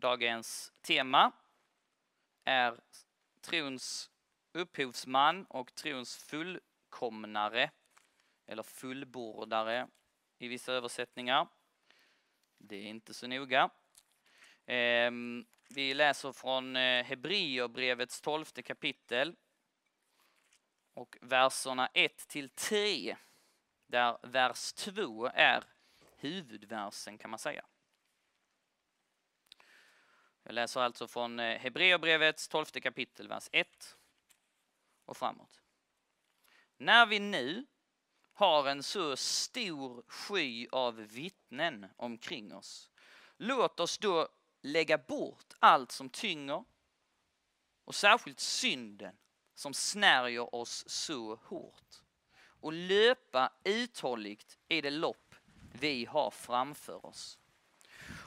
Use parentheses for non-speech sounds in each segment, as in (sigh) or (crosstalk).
Dagens tema är trons upphovsman och trons fullkomnare eller fullbordare i vissa översättningar. Det är inte så noga. Ehm, vi läser från eh, Hebreerbrevets tolfte kapitel och verserna 1 till 3 där vers 2 är huvudversen kan man säga. Jag läser alltså från eh, Hebreerbrevets tolfte kapitel, vers 1 och framåt. När vi nu har en så stor sky av vittnen omkring oss, låt oss då lägga bort allt som tynger och särskilt synden som snärjer oss så hårt och löpa uthålligt i det lopp vi har framför oss.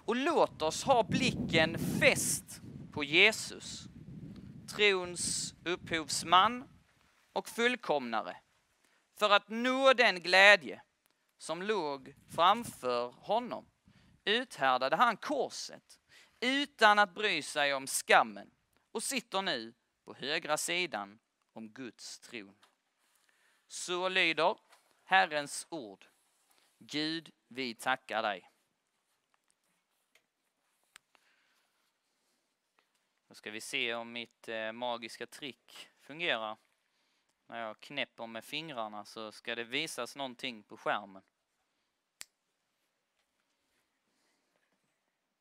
Och låt oss ha blicken fäst på Jesus, trons upphovsman och fullkomnare, för att nå den glädje som låg framför honom uthärdade han korset utan att bry sig om skammen och sitter nu på högra sidan om Guds tron. Så lyder Herrens ord. Gud, vi tackar dig. Då ska vi se om mitt eh, magiska trick fungerar. När jag knäpper med fingrarna så ska det visas någonting på skärmen.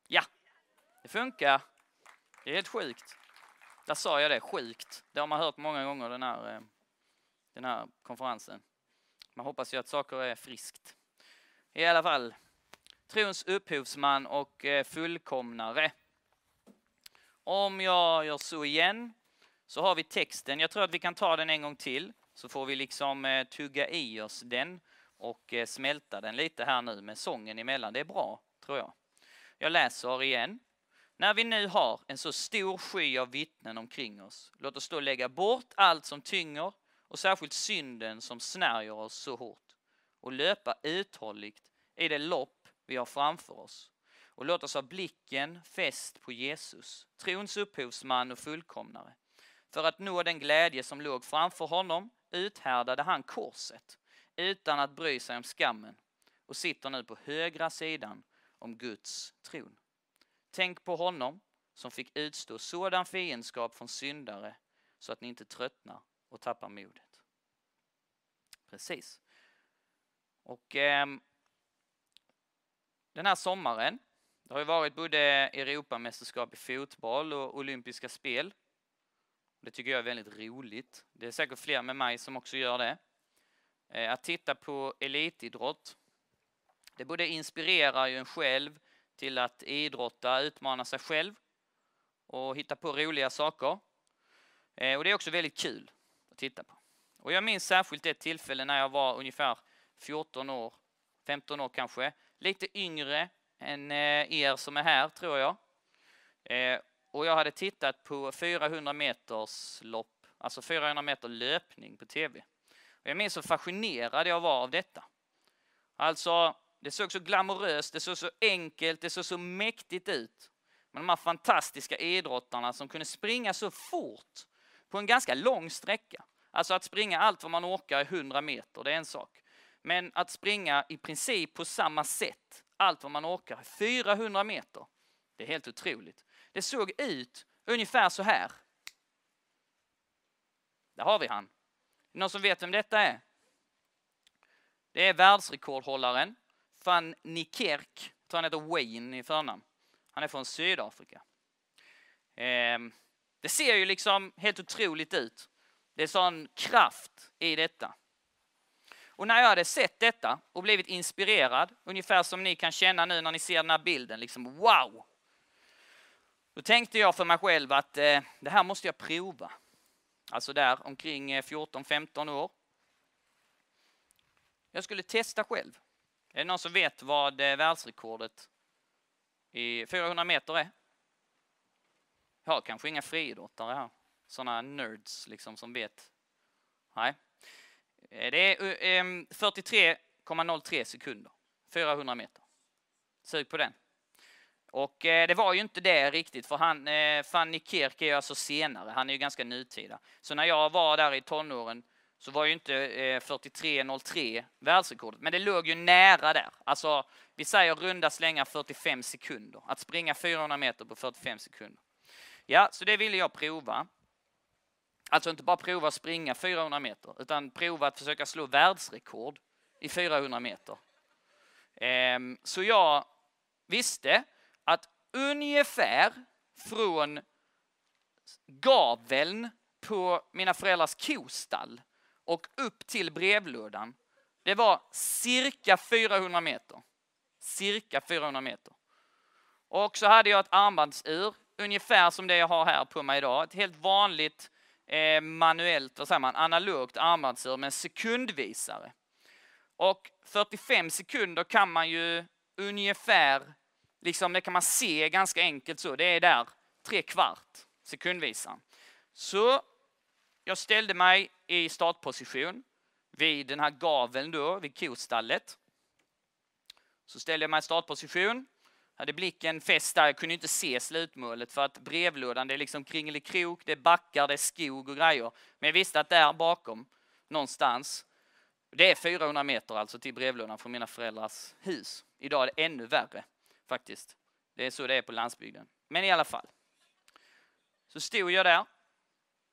Ja, det funkar. Det är helt sjukt. Där sa jag det, sjukt. Det har man hört många gånger den här, eh, den här konferensen. Man hoppas ju att saker är friskt. I alla fall, trons upphovsman och eh, fullkomnare. Om jag gör så igen så har vi texten. Jag tror att vi kan ta den en gång till så får vi liksom eh, tugga i oss den och eh, smälta den lite här nu med sången emellan. Det är bra, tror jag. Jag läser igen. När vi nu har en så stor sky av vittnen omkring oss, låt oss då lägga bort allt som tynger och särskilt synden som snärjer oss så hårt och löpa uthålligt i det lopp vi har framför oss. Och låt oss ha blicken fäst på Jesus, trons upphovsman och fullkomnare. För att nå den glädje som låg framför honom uthärdade han korset utan att bry sig om skammen och sitter nu på högra sidan om Guds tron. Tänk på honom som fick utstå sådan fiendskap från syndare så att ni inte tröttnar och tappar modet. Precis. Och eh, den här sommaren, det har ju varit både Europamästerskap i fotboll och olympiska spel. Det tycker jag är väldigt roligt. Det är säkert fler med mig som också gör det. Eh, att titta på elitidrott, det både inspirerar ju en själv till att idrotta, utmana sig själv och hitta på roliga saker. Eh, och det är också väldigt kul att titta på. Och jag minns särskilt ett tillfälle när jag var ungefär 14 år, 15 år kanske, lite yngre än eh, er som är här tror jag. Eh, och jag hade tittat på 400 meters lopp, alltså 400 meter löpning på tv. Och jag minns så fascinerad jag var av detta. Alltså, det såg så glamoröst, det såg så enkelt, det såg så mäktigt ut. Men de här fantastiska idrottarna som kunde springa så fort på en ganska lång sträcka. Alltså att springa allt vad man orkar i 100 meter, det är en sak. Men att springa i princip på samma sätt, allt vad man orkar, 400 meter, det är helt otroligt. Det såg ut ungefär så här. Där har vi han. Någon som vet vem detta är? Det är världsrekordhållaren van Niekerk, jag tror han heter Wayne i förnamn. Han är från Sydafrika. Ehm, det ser ju liksom helt otroligt ut. Det är sån kraft i detta. Och när jag hade sett detta och blivit inspirerad, ungefär som ni kan känna nu när ni ser den här bilden, liksom wow! Då tänkte jag för mig själv att eh, det här måste jag prova. Alltså där omkring eh, 14-15 år. Jag skulle testa själv. Är det någon som vet vad eh, världsrekordet i 400 meter är? Jag har kanske inga friidrottare här. Sådana nerds liksom som vet. Nej. Eh, det är eh, 43,03 sekunder. 400 meter. Sug på den. Och eh, det var ju inte det riktigt, för han, eh, Fanny Kirk är ju alltså senare, han är ju ganska nutida. Så när jag var där i tonåren så var ju inte eh, 43.03 världsrekordet, men det låg ju nära där. Alltså, vi säger runda slängar 45 sekunder. Att springa 400 meter på 45 sekunder. Ja, så det ville jag prova. Alltså inte bara prova att springa 400 meter, utan prova att försöka slå världsrekord i 400 meter. Ehm, så jag visste att ungefär från gaveln på mina föräldrars kostall och upp till brevlådan, det var cirka 400 meter. Cirka 400 meter. Och så hade jag ett armbandsur, ungefär som det jag har här på mig idag. Ett helt vanligt eh, manuellt, vad säger man, analogt armbandsur med en sekundvisare. Och 45 sekunder kan man ju ungefär, liksom det kan man se ganska enkelt så, det är där tre kvart sekundvisaren. Så jag ställde mig i startposition vid den här gaveln då, vid kostallet. Så ställde jag mig i startposition, hade blicken fäst där, jag kunde inte se slutmålet för att brevlådan det är liksom kringelikrok, det är backar, det är skog och grejer. Men jag visste att där bakom, någonstans, det är 400 meter alltså till brevlådan från mina föräldrars hus. Idag är det ännu värre faktiskt. Det är så det är på landsbygden. Men i alla fall. Så stod jag där.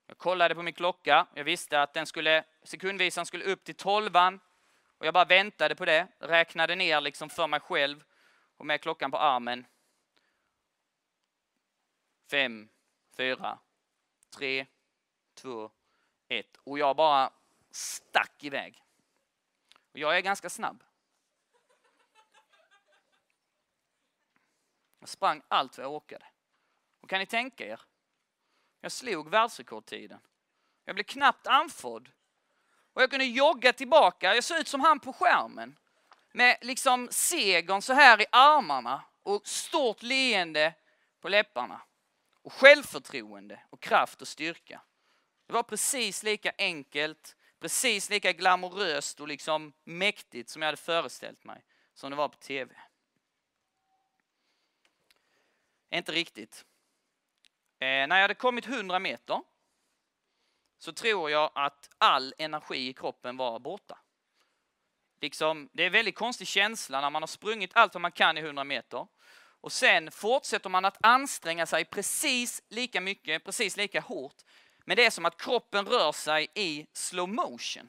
Jag kollade på min klocka. Jag visste att den skulle, sekundvisaren skulle upp till tolvan. Och jag bara väntade på det. Räknade ner liksom för mig själv och med klockan på armen. Fem, fyra, tre, två, ett. Och jag bara stack iväg. Och jag är ganska snabb. Jag sprang allt vad jag orkade. Och kan ni tänka er? Jag slog världsrekordtiden. Jag blev knappt andfådd. Och jag kunde jogga tillbaka. Jag såg ut som han på skärmen. Med liksom segern så här i armarna och stort leende på läpparna. Och självförtroende och kraft och styrka. Det var precis lika enkelt precis lika glamoröst och liksom mäktigt som jag hade föreställt mig som det var på tv. Inte riktigt. Eh, när jag hade kommit 100 meter så tror jag att all energi i kroppen var borta. Liksom, det är en väldigt konstig känsla när man har sprungit allt vad man kan i 100 meter och sen fortsätter man att anstränga sig precis lika mycket, precis lika hårt men det är som att kroppen rör sig i slow motion.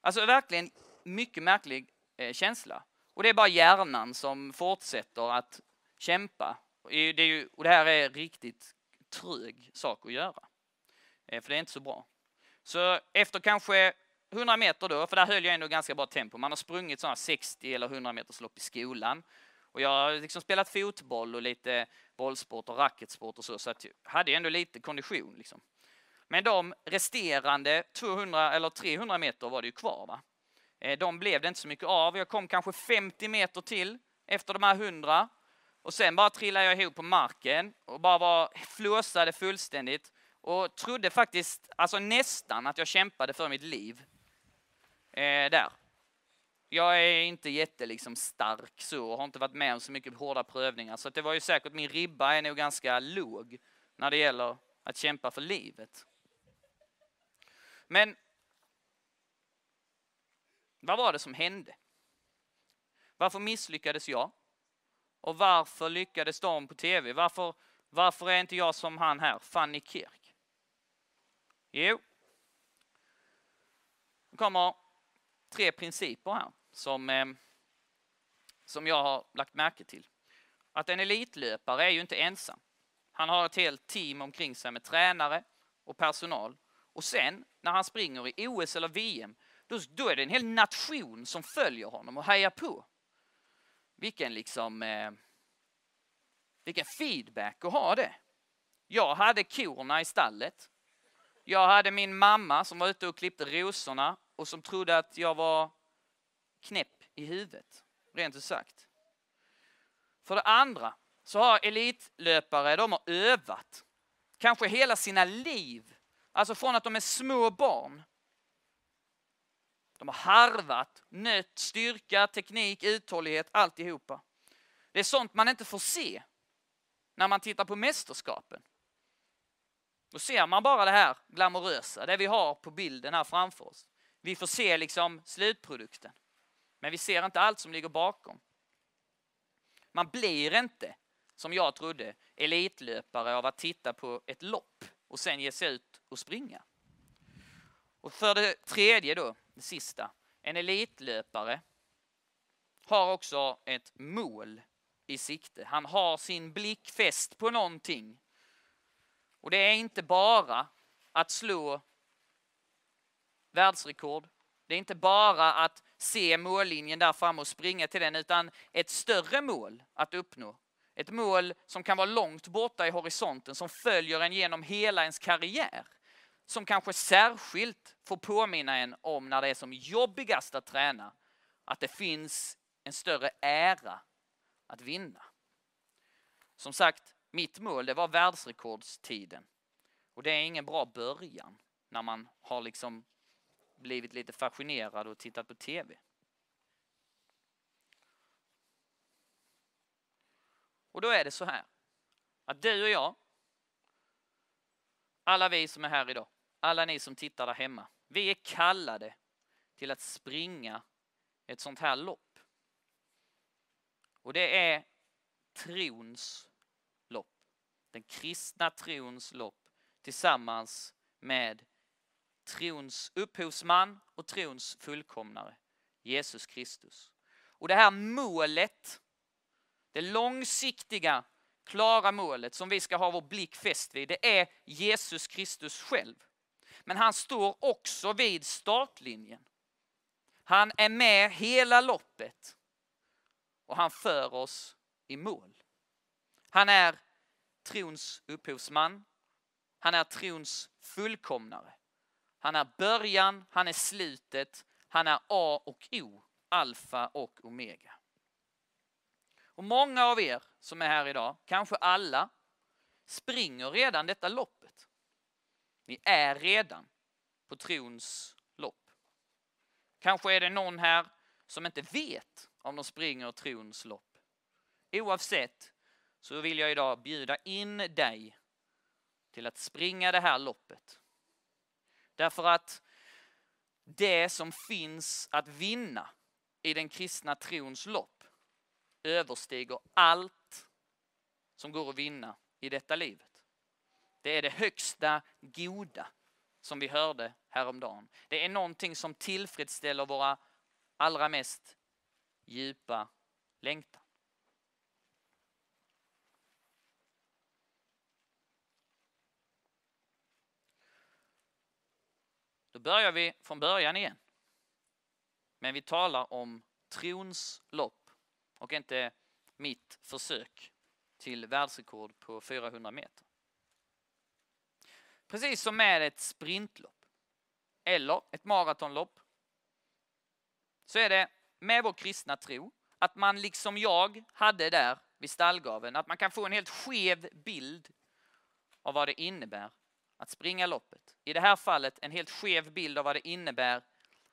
Alltså verkligen mycket märklig eh, känsla. Och det är bara hjärnan som fortsätter att kämpa. Det är ju, och det här är riktigt trög sak att göra. Eh, för det är inte så bra. Så efter kanske 100 meter då, för där höll jag ändå ganska bra tempo. Man har sprungit sådana 60 eller 100 meters lopp i skolan. Och jag har liksom spelat fotboll och lite bollsport och racketsport och så, så att jag hade ändå lite kondition. Liksom. Men de resterande 200 eller 300 meter var det ju kvar. Va? Eh, de blev det inte så mycket av. Jag kom kanske 50 meter till efter de här 100 och sen bara trillade jag ihop på marken och bara var flåsade fullständigt och trodde faktiskt, alltså nästan att jag kämpade för mitt liv. Eh, där jag är inte jätte liksom stark så och har inte varit med om så mycket hårda prövningar. Så det var ju säkert, min ribba är nog ganska låg när det gäller att kämpa för livet. Men vad var det som hände? Varför misslyckades jag? Och varför lyckades de på tv? Varför, varför är inte jag som han här, Fanny Kirk? Jo, nu kommer tre principer här som, eh, som jag har lagt märke till. Att en elitlöpare är ju inte ensam. Han har ett helt team omkring sig med tränare och personal. Och sen när han springer i OS eller VM, då, då är det en hel nation som följer honom och hejar på. Vilken liksom... Eh, vilken feedback att ha det. Jag hade korna i stallet. Jag hade min mamma som var ute och klippte rosorna och som trodde att jag var knäpp i huvudet, rent ut sagt. För det andra så har elitlöpare, de har övat, kanske hela sina liv, alltså från att de är små barn. De har harvat, nött styrka, teknik, uthållighet, alltihopa. Det är sånt man inte får se när man tittar på mästerskapen. Då ser man bara det här glamorösa, det vi har på bilden här framför oss. Vi får se liksom slutprodukten. Men vi ser inte allt som ligger bakom. Man blir inte, som jag trodde, elitlöpare av att titta på ett lopp och sen ge sig ut och springa. Och för det tredje då, det sista, en elitlöpare har också ett mål i sikte. Han har sin blick fäst på någonting. Och det är inte bara att slå världsrekord. Det är inte bara att se mållinjen där framme och springa till den, utan ett större mål att uppnå. Ett mål som kan vara långt borta i horisonten, som följer en genom hela ens karriär. Som kanske särskilt får påminna en om när det är som jobbigast att träna, att det finns en större ära att vinna. Som sagt, mitt mål det var världsrekordstiden. Och det är ingen bra början när man har liksom blivit lite fascinerad och tittat på TV. Och då är det så här att du och jag, alla vi som är här idag, alla ni som tittar där hemma, vi är kallade till att springa ett sånt här lopp. Och det är trons lopp. Den kristna trons lopp tillsammans med trons upphovsman och trons fullkomnare, Jesus Kristus. Och det här målet, det långsiktiga, klara målet som vi ska ha vår blick fäst vid, det är Jesus Kristus själv. Men han står också vid startlinjen. Han är med hela loppet och han för oss i mål. Han är trons upphovsman. Han är trons fullkomnare. Han är början, han är slutet, han är A och O, alfa och omega. Och många av er som är här idag, kanske alla, springer redan detta loppet. Ni är redan på trons lopp. Kanske är det någon här som inte vet om de springer trons lopp. Oavsett så vill jag idag bjuda in dig till att springa det här loppet. Därför att det som finns att vinna i den kristna trons lopp överstiger allt som går att vinna i detta livet. Det är det högsta goda som vi hörde häromdagen. Det är någonting som tillfredsställer våra allra mest djupa längtan. Börjar vi från början igen. Men vi talar om trons lopp och inte mitt försök till världsrekord på 400 meter. Precis som med ett sprintlopp eller ett maratonlopp så är det med vår kristna tro att man liksom jag hade där vid stallgaven, att man kan få en helt skev bild av vad det innebär att springa loppet. I det här fallet en helt skev bild av vad det innebär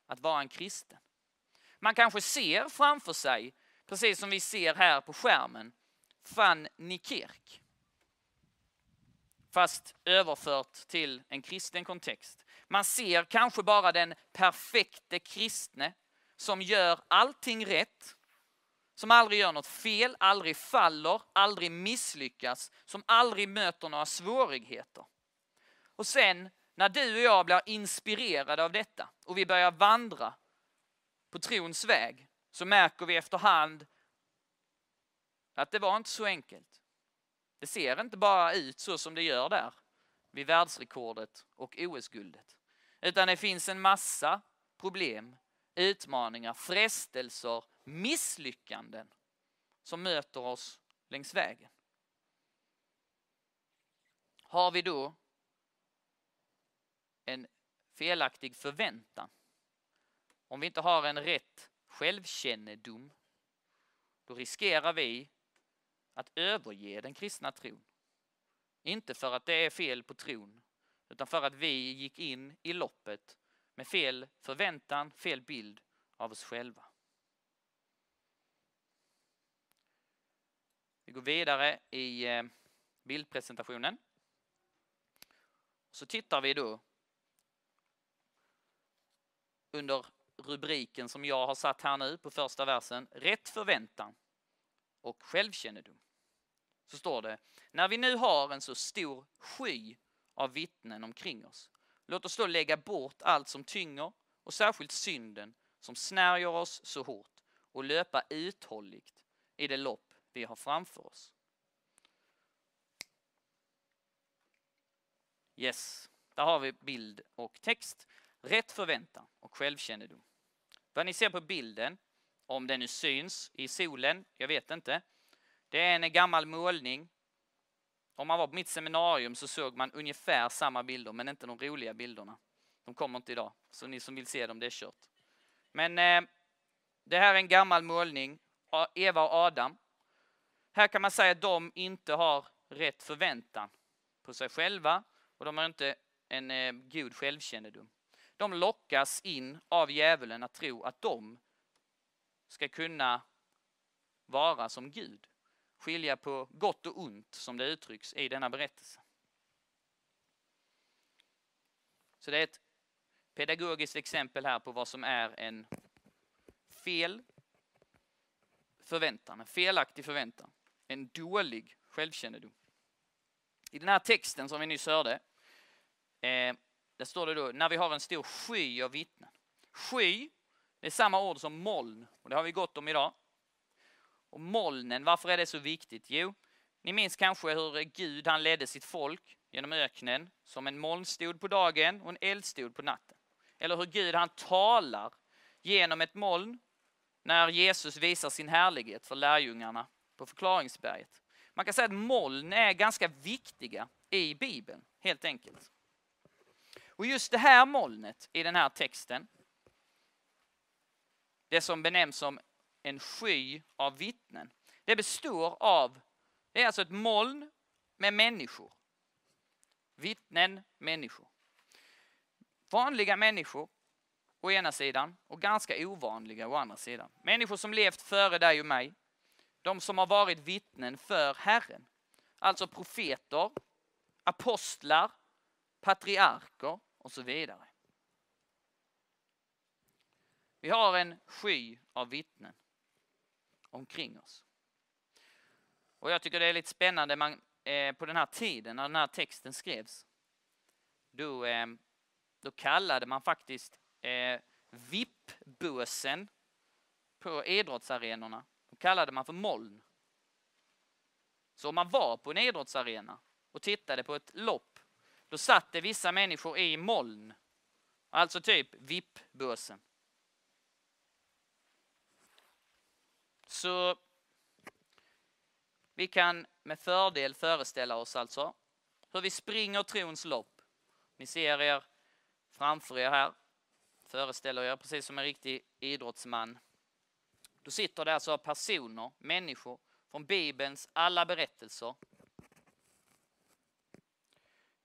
att vara en kristen. Man kanske ser framför sig, precis som vi ser här på skärmen, van Niekerk. Fast överfört till en kristen kontext. Man ser kanske bara den perfekte kristne som gör allting rätt, som aldrig gör något fel, aldrig faller, aldrig misslyckas, som aldrig möter några svårigheter. Och sen när du och jag blir inspirerade av detta och vi börjar vandra på trons väg så märker vi efterhand att det var inte så enkelt. Det ser inte bara ut så som det gör där vid världsrekordet och OS-guldet. Utan det finns en massa problem, utmaningar, frestelser, misslyckanden som möter oss längs vägen. Har vi då en felaktig förväntan. Om vi inte har en rätt självkännedom, då riskerar vi att överge den kristna tron. Inte för att det är fel på tron, utan för att vi gick in i loppet med fel förväntan, fel bild av oss själva. Vi går vidare i eh, bildpresentationen. Så tittar vi då under rubriken som jag har satt här nu på första versen, rätt förväntan och självkännedom. Så står det, när vi nu har en så stor sky av vittnen omkring oss, låt oss då lägga bort allt som tynger och särskilt synden som snärjer oss så hårt och löpa uthålligt i det lopp vi har framför oss. Yes, där har vi bild och text. Rätt förväntan och självkännedom. Vad ni ser på bilden, om den nu syns i solen, jag vet inte. Det är en gammal målning. Om man var på mitt seminarium så såg man ungefär samma bilder, men inte de roliga bilderna. De kommer inte idag, så ni som vill se dem, det är kört. Men eh, det här är en gammal målning, Eva och Adam. Här kan man säga att de inte har rätt förväntan på sig själva och de har inte en eh, god självkännedom. De lockas in av djävulen att tro att de ska kunna vara som Gud. Skilja på gott och ont som det uttrycks i denna berättelse. Så det är ett pedagogiskt exempel här på vad som är en fel förväntan, en felaktig förväntan, en dålig självkännedom. I den här texten som vi nyss hörde, eh, där står det då, när vi har en stor sky av vittnen. Sky, det är samma ord som moln, och det har vi gått om idag. Och molnen, varför är det så viktigt? Jo, ni minns kanske hur Gud han ledde sitt folk genom öknen som en molnstod på dagen och en eldstod på natten. Eller hur Gud han talar genom ett moln när Jesus visar sin härlighet för lärjungarna på förklaringsberget. Man kan säga att moln är ganska viktiga i Bibeln, helt enkelt. Och just det här molnet i den här texten, det som benämns som en sky av vittnen, det består av, det är alltså ett moln med människor. Vittnen, människor. Vanliga människor å ena sidan och ganska ovanliga å andra sidan. Människor som levt före dig och mig. De som har varit vittnen för Herren. Alltså profeter, apostlar, patriarker och så vidare. Vi har en sky av vittnen omkring oss. Och jag tycker det är lite spännande man, eh, på den här tiden när den här texten skrevs. Då, eh, då kallade man faktiskt eh, VIP-båsen på idrottsarenorna. De kallade man för moln. Så om man var på en idrottsarena och tittade på ett lopp, då satt det vissa människor i moln. Alltså typ VIP-bussen. Så vi kan med fördel föreställa oss alltså hur vi springer trons lopp. Ni ser er framför er här föreställer er precis som en riktig idrottsman. Då sitter det alltså personer, människor från Bibelns alla berättelser.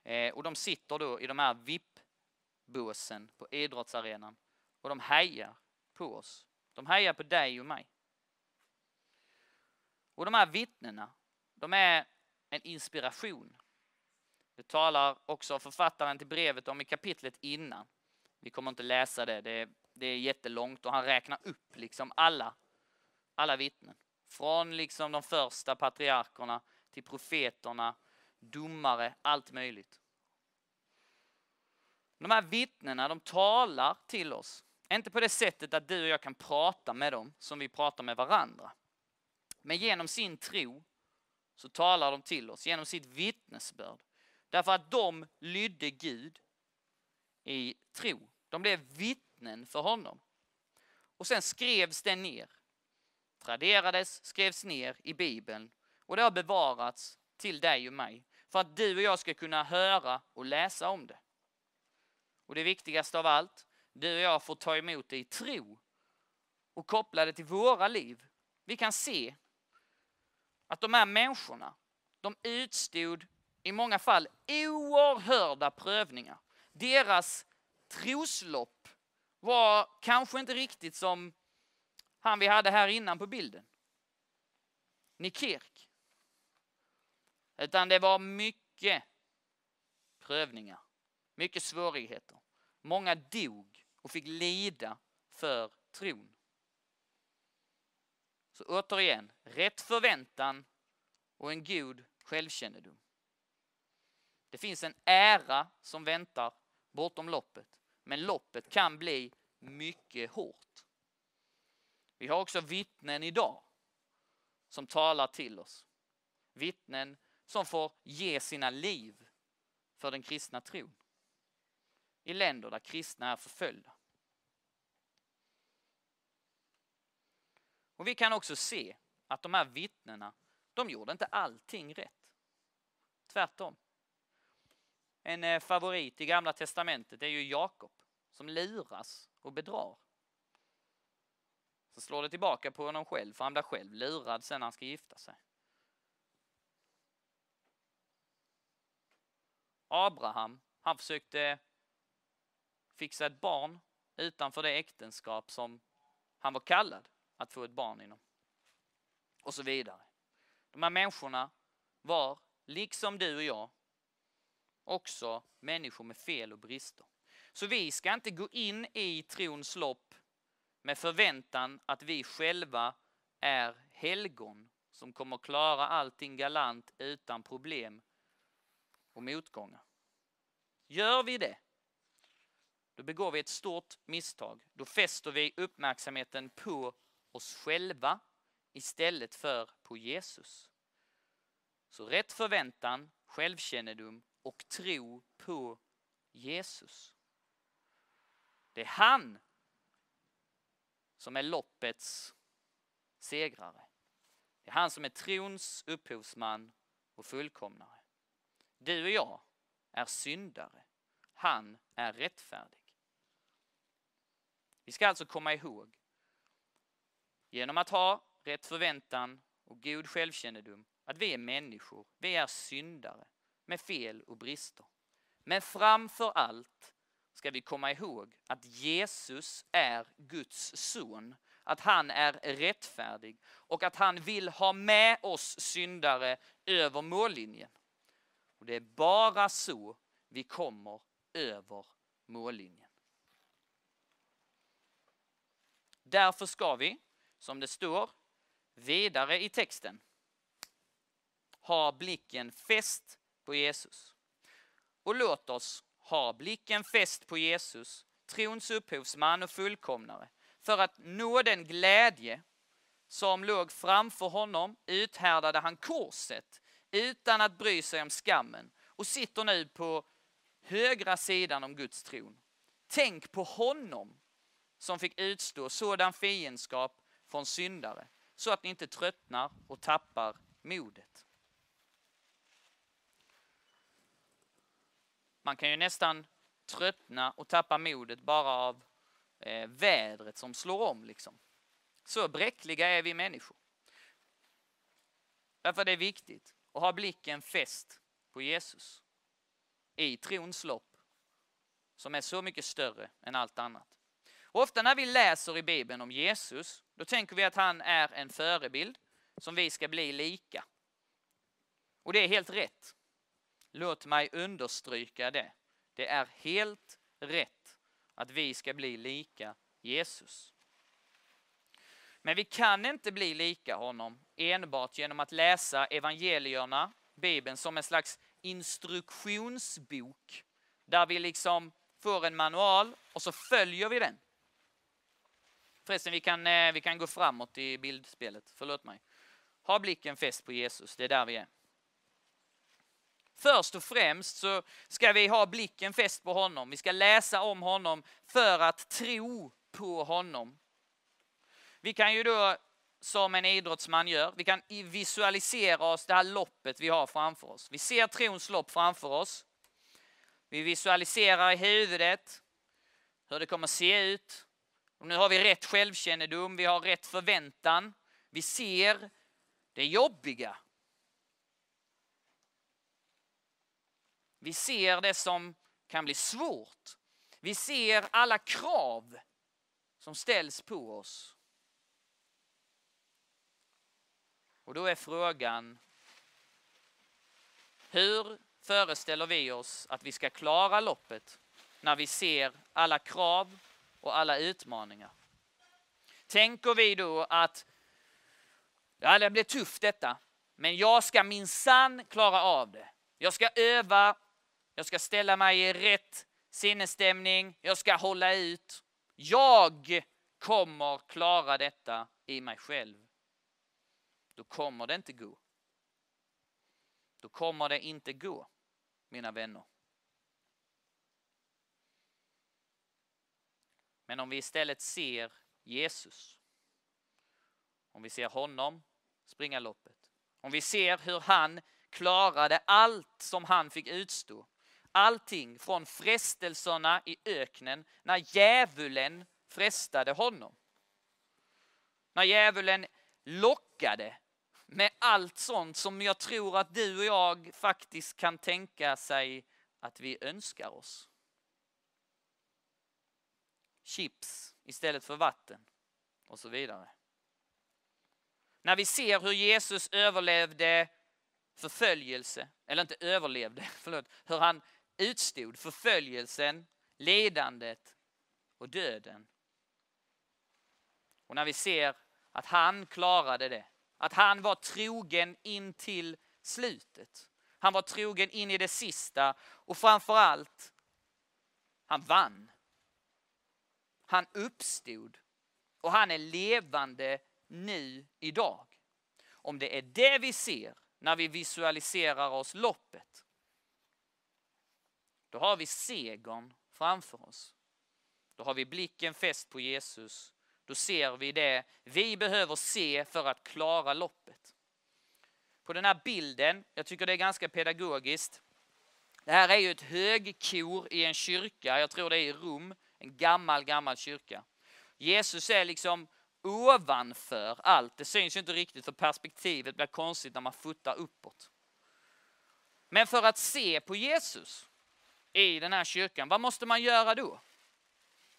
Eh, och de sitter då i de här VIP-båsen på idrottsarenan och de hejar på oss. De hejar på dig och mig. Och de här vittnena, de är en inspiration. Det talar också författaren till brevet om i kapitlet innan. Vi kommer inte läsa det, det är, det är jättelångt och han räknar upp liksom alla, alla vittnen. Från liksom de första patriarkerna till profeterna, domare, allt möjligt. De här vittnena, de talar till oss. Inte på det sättet att du och jag kan prata med dem som vi pratar med varandra. Men genom sin tro så talar de till oss, genom sitt vittnesbörd. Därför att de lydde Gud i tro. De blev vittnen för honom. Och sen skrevs det ner. Traderades, skrevs ner i Bibeln och det har bevarats till dig och mig för att du och jag ska kunna höra och läsa om det. Och det viktigaste av allt, du och jag får ta emot det i tro och koppla det till våra liv. Vi kan se att de här människorna, de utstod i många fall oerhörda prövningar. Deras troslopp var kanske inte riktigt som han vi hade här innan på bilden. Nikirk. Utan det var mycket prövningar, mycket svårigheter. Många dog och fick lida för tron. Så återigen, rätt förväntan och en god självkännedom. Det finns en ära som väntar bortom loppet, men loppet kan bli mycket hårt. Vi har också vittnen idag som talar till oss. Vittnen som får ge sina liv för den kristna tron. I länder där kristna är förföljda. Och vi kan också se att de här vittnena, de gjorde inte allting rätt. Tvärtom. En eh, favorit i Gamla Testamentet är ju Jakob som luras och bedrar. Så slår det tillbaka på honom själv, för han blir själv lurad sen när han ska gifta sig. Abraham, han försökte fixa ett barn utanför det äktenskap som han var kallad att få ett barn inom. Och så vidare. De här människorna var, liksom du och jag, också människor med fel och brister. Så vi ska inte gå in i trons lopp med förväntan att vi själva är helgon som kommer klara allting galant utan problem och motgångar. Gör vi det, då begår vi ett stort misstag. Då fäster vi uppmärksamheten på oss själva istället för på Jesus. Så rätt förväntan, självkännedom och tro på Jesus. Det är han som är loppets segrare. Det är han som är trons upphovsman och fullkomnare. Du och jag är syndare. Han är rättfärdig. Vi ska alltså komma ihåg, genom att ha rätt förväntan och god självkännedom, att vi är människor, vi är syndare med fel och brister. Men framför allt ska vi komma ihåg att Jesus är Guds son, att han är rättfärdig och att han vill ha med oss syndare över mållinjen. Och Det är bara så vi kommer över mållinjen. Därför ska vi, som det står vidare i texten, ha blicken fäst på Jesus. Och låt oss ha blicken fäst på Jesus, trons upphovsman och fullkomnare, för att nå den glädje som låg framför honom uthärdade han korset utan att bry sig om skammen och sitter nu på högra sidan om Guds tron. Tänk på honom som fick utstå sådan fiendskap från syndare så att ni inte tröttnar och tappar modet. Man kan ju nästan tröttna och tappa modet bara av eh, vädret som slår om. Liksom. Så bräckliga är vi människor. Därför är det viktigt och ha blicken fäst på Jesus i trons lopp som är så mycket större än allt annat. Och ofta när vi läser i Bibeln om Jesus, då tänker vi att han är en förebild som vi ska bli lika. Och det är helt rätt. Låt mig understryka det. Det är helt rätt att vi ska bli lika Jesus. Men vi kan inte bli lika honom enbart genom att läsa evangelierna, Bibeln, som en slags instruktionsbok där vi liksom får en manual och så följer vi den. Förresten, vi kan, eh, vi kan gå framåt i bildspelet. Förlåt mig. Ha blicken fäst på Jesus, det är där vi är. Först och främst så ska vi ha blicken fäst på honom. Vi ska läsa om honom för att tro på honom. Vi kan ju då, som en idrottsman gör, vi kan visualisera oss det här loppet vi har framför oss. Vi ser trons lopp framför oss. Vi visualiserar i huvudet hur det kommer se ut. Och nu har vi rätt självkännedom, vi har rätt förväntan. Vi ser det jobbiga. Vi ser det som kan bli svårt. Vi ser alla krav som ställs på oss. Och då är frågan, Hur föreställer vi oss att vi ska klara loppet när vi ser alla krav och alla utmaningar? Tänker vi då att ja, det blir tufft detta, men jag ska minsann klara av det. Jag ska öva, jag ska ställa mig i rätt sinnesstämning, jag ska hålla ut. Jag kommer klara detta i mig själv. Då kommer det inte gå. Då kommer det inte gå, mina vänner. Men om vi istället ser Jesus, om vi ser honom springa loppet, om vi ser hur han klarade allt som han fick utstå, allting från frestelserna i öknen när djävulen frestade honom. När djävulen lockade med allt sånt som jag tror att du och jag faktiskt kan tänka sig att vi önskar oss. Chips istället för vatten och så vidare. När vi ser hur Jesus överlevde förföljelse, eller inte överlevde, (laughs) förlåt, hur han utstod förföljelsen, lidandet och döden. Och när vi ser att han klarade det, att han var trogen in till slutet. Han var trogen in i det sista och framför allt, han vann. Han uppstod och han är levande nu idag. Om det är det vi ser när vi visualiserar oss loppet, då har vi segern framför oss. Då har vi blicken fäst på Jesus. Då ser vi det vi behöver se för att klara loppet. På den här bilden, jag tycker det är ganska pedagogiskt. Det här är ju ett högkor i en kyrka, jag tror det är i Rom, en gammal, gammal kyrka. Jesus är liksom ovanför allt. Det syns ju inte riktigt för perspektivet blir konstigt när man fotar uppåt. Men för att se på Jesus i den här kyrkan, vad måste man göra då?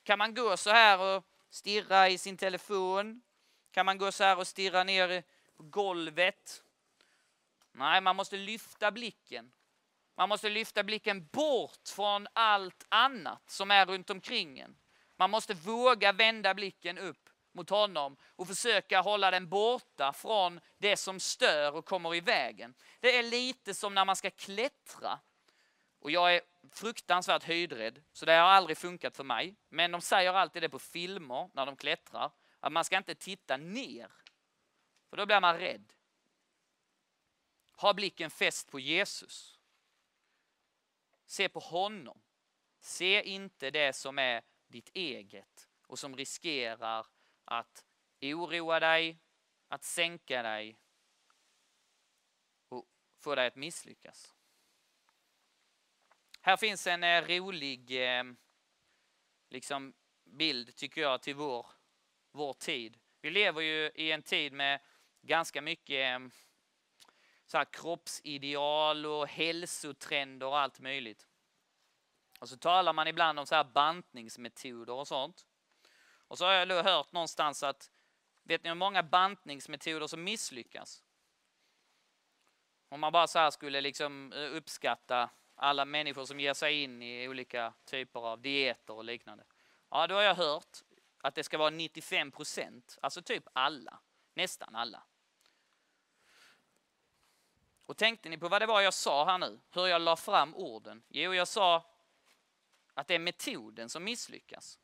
Kan man gå så här och stirra i sin telefon? Kan man gå så här och stirra ner på golvet? Nej, man måste lyfta blicken. Man måste lyfta blicken bort från allt annat som är runt omkring en. Man måste våga vända blicken upp mot honom och försöka hålla den borta från det som stör och kommer i vägen. Det är lite som när man ska klättra. Och jag är fruktansvärt höjdrädd, så det har aldrig funkat för mig. Men de säger alltid det på filmer när de klättrar, att man ska inte titta ner. För då blir man rädd. Ha blicken fäst på Jesus. Se på honom. Se inte det som är ditt eget och som riskerar att oroa dig, att sänka dig och få dig att misslyckas. Här finns en eh, rolig eh, liksom bild, tycker jag, till vår, vår tid. Vi lever ju i en tid med ganska mycket eh, så här kroppsideal och hälsotrender och allt möjligt. Och så talar man ibland om så här bantningsmetoder och sånt. Och så har jag då hört någonstans att, vet ni hur många bantningsmetoder som misslyckas? Om man bara så här skulle liksom uppskatta alla människor som ger sig in i olika typer av dieter och liknande. Ja, då har jag hört att det ska vara 95 procent, alltså typ alla, nästan alla. Och tänkte ni på vad det var jag sa här nu? Hur jag la fram orden? Jo, jag sa att det är metoden som misslyckas.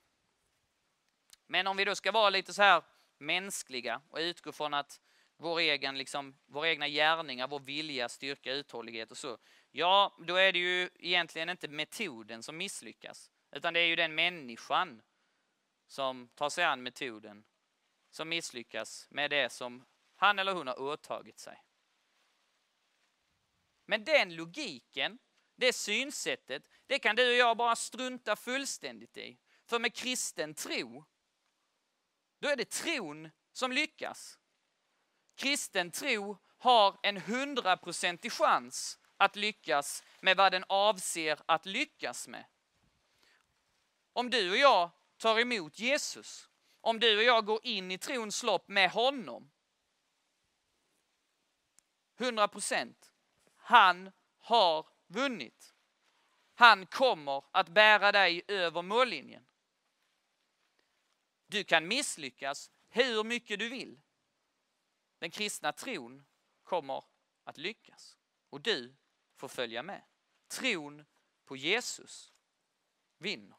Men om vi då ska vara lite så här mänskliga och utgå från att vår egen, liksom, våra egna gärningar, vår vilja, styrka, uthållighet och så. Ja, då är det ju egentligen inte metoden som misslyckas, utan det är ju den människan som tar sig an metoden som misslyckas med det som han eller hon har åtagit sig. Men den logiken, det synsättet, det kan du och jag bara strunta fullständigt i. För med kristen tro då är det tron som lyckas. Kristen tro har en hundraprocentig chans att lyckas med vad den avser att lyckas med. Om du och jag tar emot Jesus, om du och jag går in i trons lopp med honom, 100 procent. Han har vunnit. Han kommer att bära dig över mållinjen. Du kan misslyckas hur mycket du vill. Den kristna tron kommer att lyckas och du får följa med. Tron på Jesus vinner.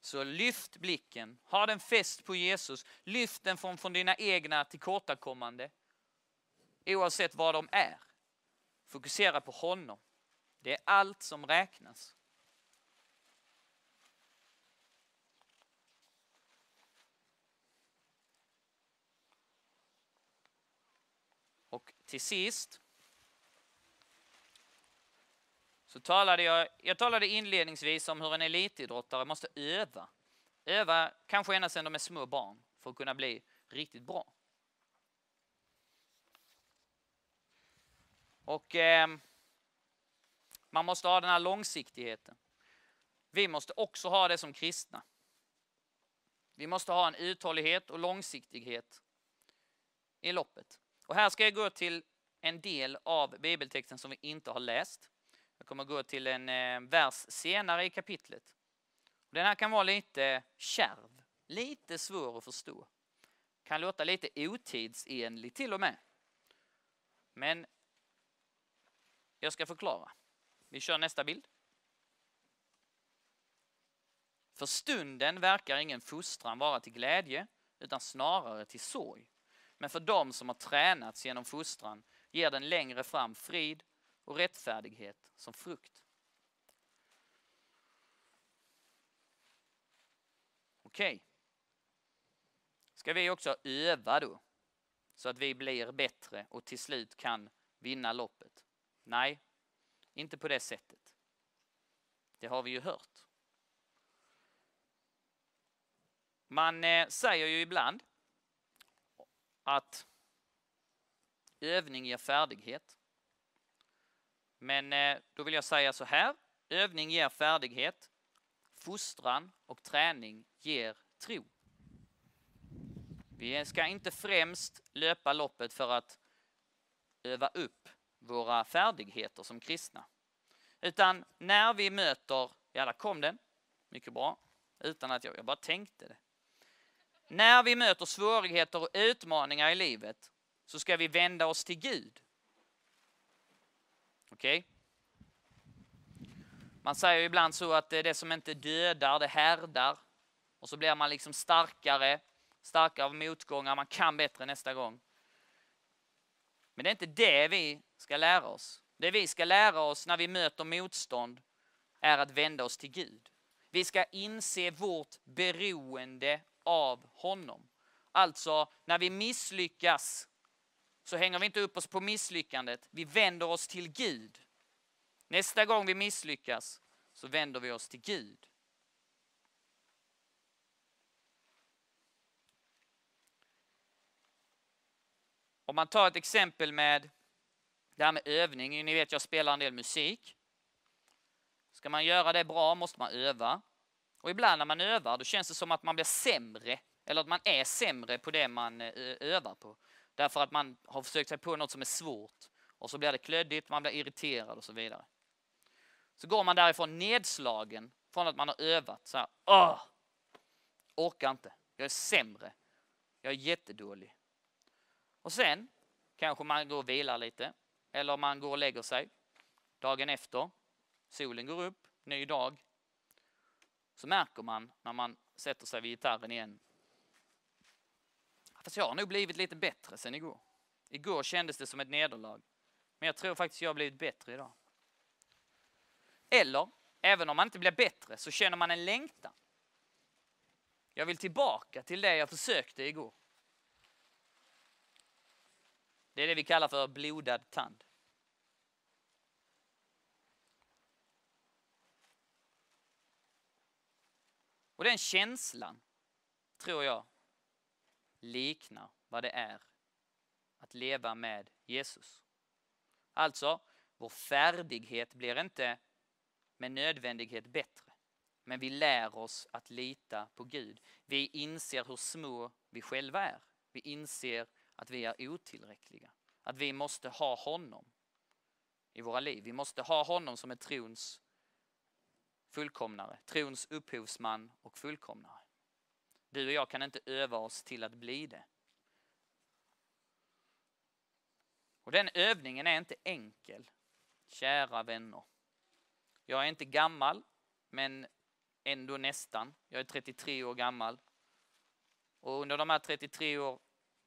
Så lyft blicken, ha den fäst på Jesus, lyft den från, från dina egna tillkortakommande, oavsett vad de är. Fokusera på honom. Det är allt som räknas. Och till sist så talade jag, jag talade inledningsvis om hur en elitidrottare måste öva. Öva kanske ända sedan de är små barn för att kunna bli riktigt bra. Och eh, man måste ha den här långsiktigheten. Vi måste också ha det som kristna. Vi måste ha en uthållighet och långsiktighet i loppet. Och här ska jag gå till en del av bibeltexten som vi inte har läst. Jag kommer gå till en eh, vers senare i kapitlet. Den här kan vara lite kärv, lite svår att förstå. Kan låta lite otidsenlig till och med. Men jag ska förklara. Vi kör nästa bild. För stunden verkar ingen fostran vara till glädje utan snarare till sorg. Men för dem som har tränats genom fostran ger den längre fram frid och rättfärdighet som frukt. Okej. Okay. Ska vi också öva då? Så att vi blir bättre och till slut kan vinna loppet? Nej, inte på det sättet. Det har vi ju hört. Man eh, säger ju ibland att övning ger färdighet. Men eh, då vill jag säga så här. Övning ger färdighet. Fostran och träning ger tro. Vi ska inte främst löpa loppet för att öva upp våra färdigheter som kristna. Utan när vi möter, ja där kom den, mycket bra, utan att jag, jag bara tänkte det. När vi möter svårigheter och utmaningar i livet så ska vi vända oss till Gud. Okej? Okay? Man säger ibland så att det är det som inte dödar, det härdar. Och så blir man liksom starkare, starkare av motgångar, man kan bättre nästa gång. Men det är inte det vi ska lära oss. Det vi ska lära oss när vi möter motstånd är att vända oss till Gud. Vi ska inse vårt beroende av honom. Alltså, när vi misslyckas så hänger vi inte upp oss på misslyckandet. Vi vänder oss till Gud. Nästa gång vi misslyckas så vänder vi oss till Gud. Om man tar ett exempel med det här med övning. Ni vet, jag spelar en del musik. Ska man göra det bra måste man öva. Och ibland när man övar, då känns det som att man blir sämre. Eller att man är sämre på det man eh, övar på. Därför att man har försökt sig på något som är svårt. Och så blir det klöddigt, man blir irriterad och så vidare. Så går man därifrån nedslagen från att man har övat. Så här, Åh! Orkar inte. Jag är sämre. Jag är jättedålig. Och sen kanske man går och vilar lite. Eller man går och lägger sig. Dagen efter, solen går upp, ny dag. Så märker man när man sätter sig vid gitarren igen. Fast jag har nog blivit lite bättre sen igår. Igår kändes det som ett nederlag. Men jag tror faktiskt jag har blivit bättre idag. Eller, även om man inte blir bättre så känner man en längtan. Jag vill tillbaka till det jag försökte igår. Det är det vi kallar för blodad tand. Och den känslan, tror jag, liknar vad det är att leva med Jesus. Alltså, vår färdighet blir inte med nödvändighet bättre. Men vi lär oss att lita på Gud. Vi inser hur små vi själva är. Vi inser att vi är otillräckliga. att vi måste ha honom i våra liv. Vi måste ha honom som är trons fullkomnare, trons upphovsman och fullkomnare. Du och jag kan inte öva oss till att bli det. Och den övningen är inte enkel, kära vänner. Jag är inte gammal, men ändå nästan. Jag är 33 år gammal. Och under de här 33 år,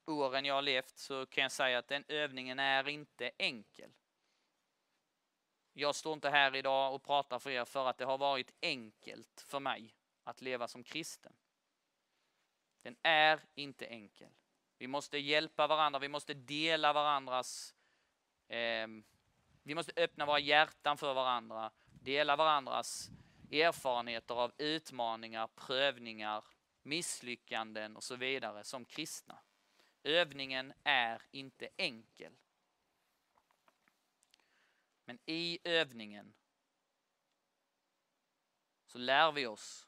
åren jag har levt så kan jag säga att den övningen är inte enkel. Jag står inte här idag och pratar för er för att det har varit enkelt för mig att leva som kristen. Den är inte enkel. Vi måste hjälpa varandra, vi måste dela varandras... Eh, vi måste öppna våra hjärtan för varandra, dela varandras erfarenheter av utmaningar, prövningar, misslyckanden och så vidare som kristna. Övningen är inte enkel. Men i övningen så lär vi oss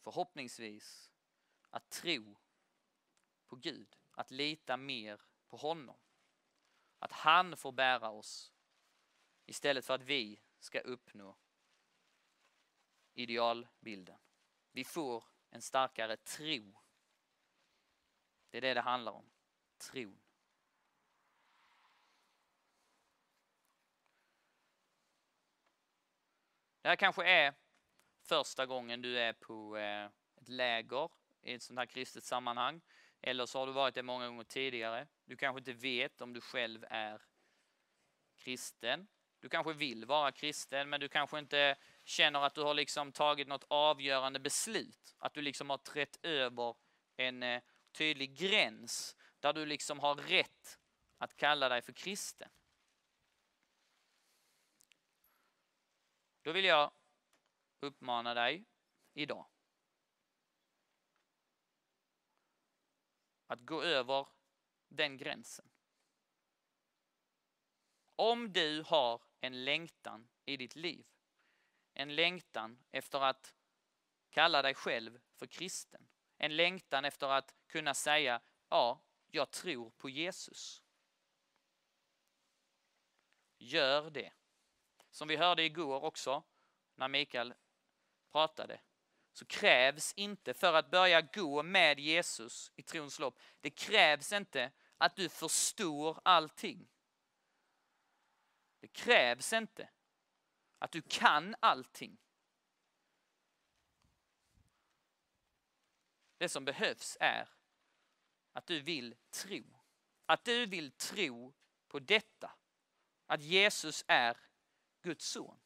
förhoppningsvis att tro på Gud, att lita mer på honom. Att han får bära oss istället för att vi ska uppnå idealbilden. Vi får en starkare tro. Det är det det handlar om. Tron. Det här kanske är första gången du är på eh, ett läger i ett sånt här kristet sammanhang. Eller så har du varit det många gånger tidigare. Du kanske inte vet om du själv är kristen. Du kanske vill vara kristen men du kanske inte känner att du har liksom tagit något avgörande beslut. Att du liksom har trätt över en eh, tydlig gräns där du liksom har rätt att kalla dig för kristen. Då vill jag uppmana dig idag att gå över den gränsen. Om du har en längtan i ditt liv, en längtan efter att kalla dig själv för kristen, en längtan efter att kunna säga ja, jag tror på Jesus. Gör det. Som vi hörde igår också, när Mikael pratade, så krävs inte för att börja gå med Jesus i trons lopp, det krävs inte att du förstår allting. Det krävs inte att du kan allting. Det som behövs är att du vill tro. Att du vill tro på detta. Att Jesus är Guds son.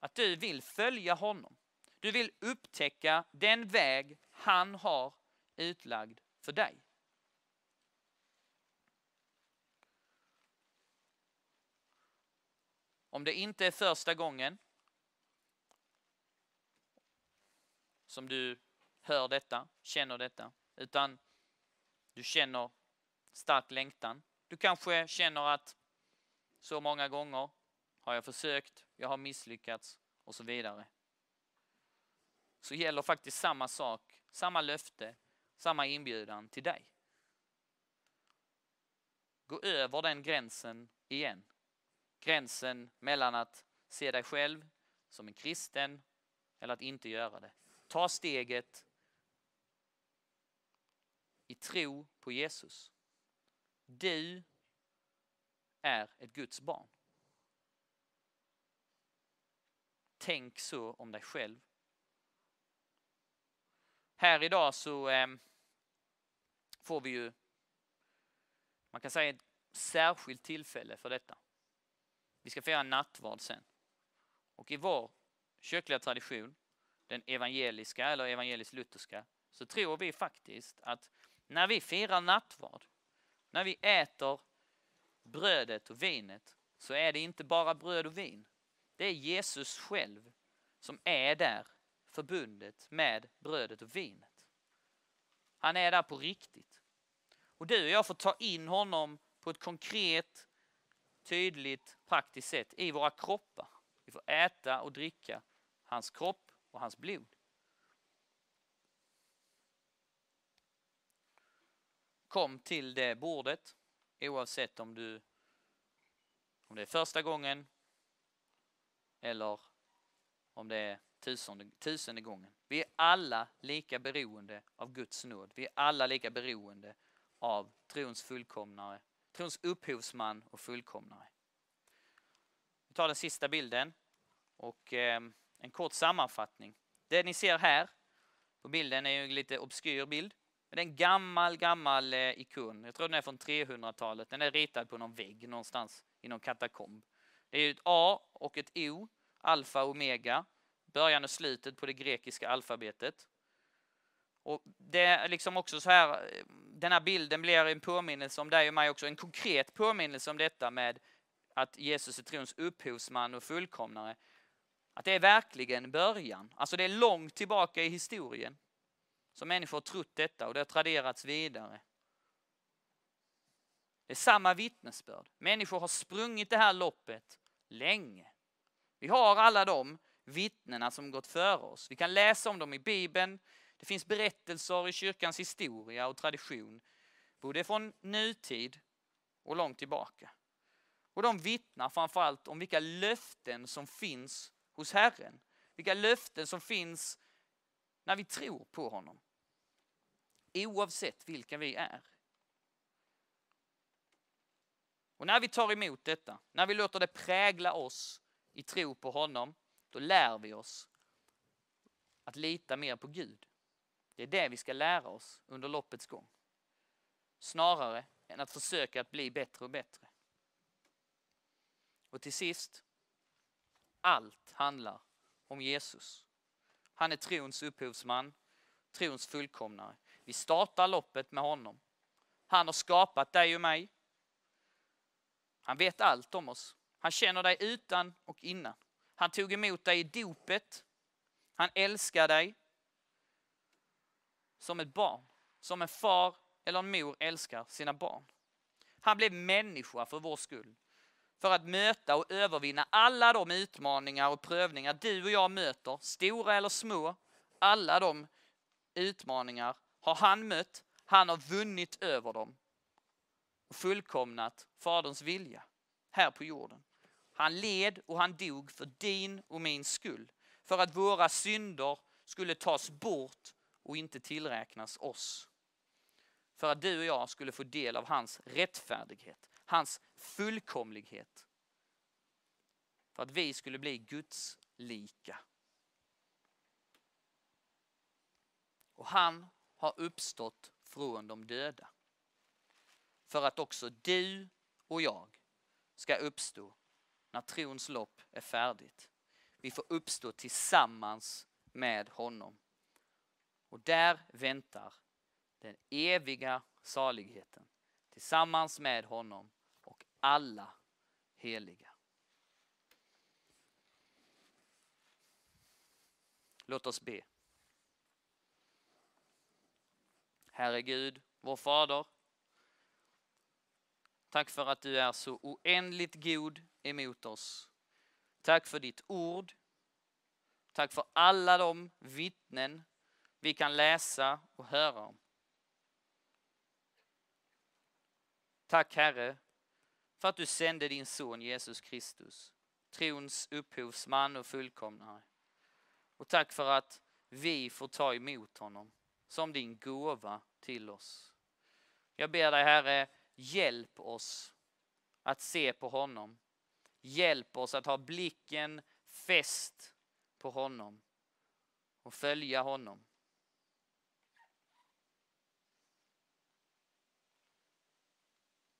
Att du vill följa honom. Du vill upptäcka den väg han har utlagd för dig. Om det inte är första gången som du hör detta, känner detta, utan du känner stark längtan. Du kanske känner att så många gånger har jag försökt, jag har misslyckats och så vidare. Så gäller faktiskt samma sak, samma löfte, samma inbjudan till dig. Gå över den gränsen igen. Gränsen mellan att se dig själv som en kristen eller att inte göra det. Ta steget i tro på Jesus. Du är ett Guds barn. Tänk så om dig själv. Här idag så eh, får vi ju, man kan säga ett särskilt tillfälle för detta. Vi ska fira nattvard sen. Och i vår kyrkliga tradition, den evangeliska eller evangelisk-lutherska, så tror vi faktiskt att när vi firar nattvard, när vi äter brödet och vinet, så är det inte bara bröd och vin. Det är Jesus själv som är där förbundet med brödet och vinet. Han är där på riktigt. Och du och jag får ta in honom på ett konkret, tydligt, praktiskt sätt i våra kroppar. Vi får äta och dricka hans kropp och hans blod. Kom till det bordet oavsett om du om det är första gången eller om det är tusende, tusende gången. Vi är alla lika beroende av Guds nåd. Vi är alla lika beroende av trons fullkomnare, trons upphovsman och fullkomnare. Vi tar den sista bilden och eh, en kort sammanfattning. Det ni ser här på bilden är ju en lite obskyr bild. Men det är en gammal, gammal eh, ikon. Jag tror den är från 300-talet. Den är ritad på någon vägg någonstans i någon katakomb. Det är ett A och ett O, alfa och omega, början och slutet på det grekiska alfabetet. Och det är liksom också så här, eh, den här bilden blir en påminnelse om dig och mig också, en konkret påminnelse om detta med att Jesus är trons upphovsman och fullkomnare. Att det är verkligen början, alltså det är långt tillbaka i historien som människor har trott detta och det har traderats vidare. Det är samma vittnesbörd. Människor har sprungit det här loppet länge. Vi har alla de vittnena som gått före oss. Vi kan läsa om dem i Bibeln. Det finns berättelser i kyrkans historia och tradition, både från nutid och långt tillbaka. Och de vittnar framförallt om vilka löften som finns hos Herren. Vilka löften som finns när vi tror på honom. Oavsett vilka vi är. Och när vi tar emot detta, när vi låter det prägla oss i tro på honom, då lär vi oss att lita mer på Gud. Det är det vi ska lära oss under loppets gång. Snarare än att försöka att bli bättre och bättre. Och till sist, allt handlar om Jesus. Han är trons upphovsman, trons fullkomnare. Vi startar loppet med honom. Han har skapat dig och mig. Han vet allt om oss. Han känner dig utan och innan. Han tog emot dig i dopet. Han älskar dig som ett barn, som en far eller en mor älskar sina barn. Han blev människa för vår skull, för att möta och övervinna alla de utmaningar och prövningar du och jag möter, stora eller små. Alla de utmaningar har han mött, han har vunnit över dem och fullkomnat Faderns vilja här på jorden. Han led och han dog för din och min skull, för att våra synder skulle tas bort och inte tillräknas oss. För att du och jag skulle få del av hans rättfärdighet, hans fullkomlighet. För att vi skulle bli Guds lika. Och han har uppstått från de döda. För att också du och jag ska uppstå när trons lopp är färdigt. Vi får uppstå tillsammans med honom. Och där väntar den eviga saligheten tillsammans med honom och alla heliga. Låt oss be. Herre Gud, vår Fader. Tack för att du är så oändligt god emot oss. Tack för ditt ord. Tack för alla de vittnen vi kan läsa och höra om. Tack Herre för att du sände din son Jesus Kristus, trons upphovsman och fullkomnare. Och tack för att vi får ta emot honom som din gåva till oss. Jag ber dig Herre, hjälp oss att se på honom. Hjälp oss att ha blicken fäst på honom och följa honom.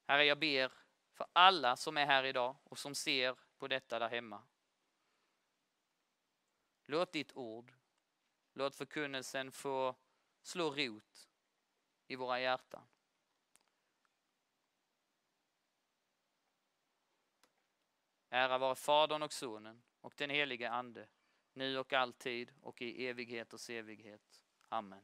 Herre, jag ber för alla som är här idag och som ser på detta där hemma. Låt ditt ord, låt förkunnelsen få slå rot i våra hjärtan. Ära vare Fadern och Sonen och den helige Ande, nu och alltid och i evigheters evighet. Amen.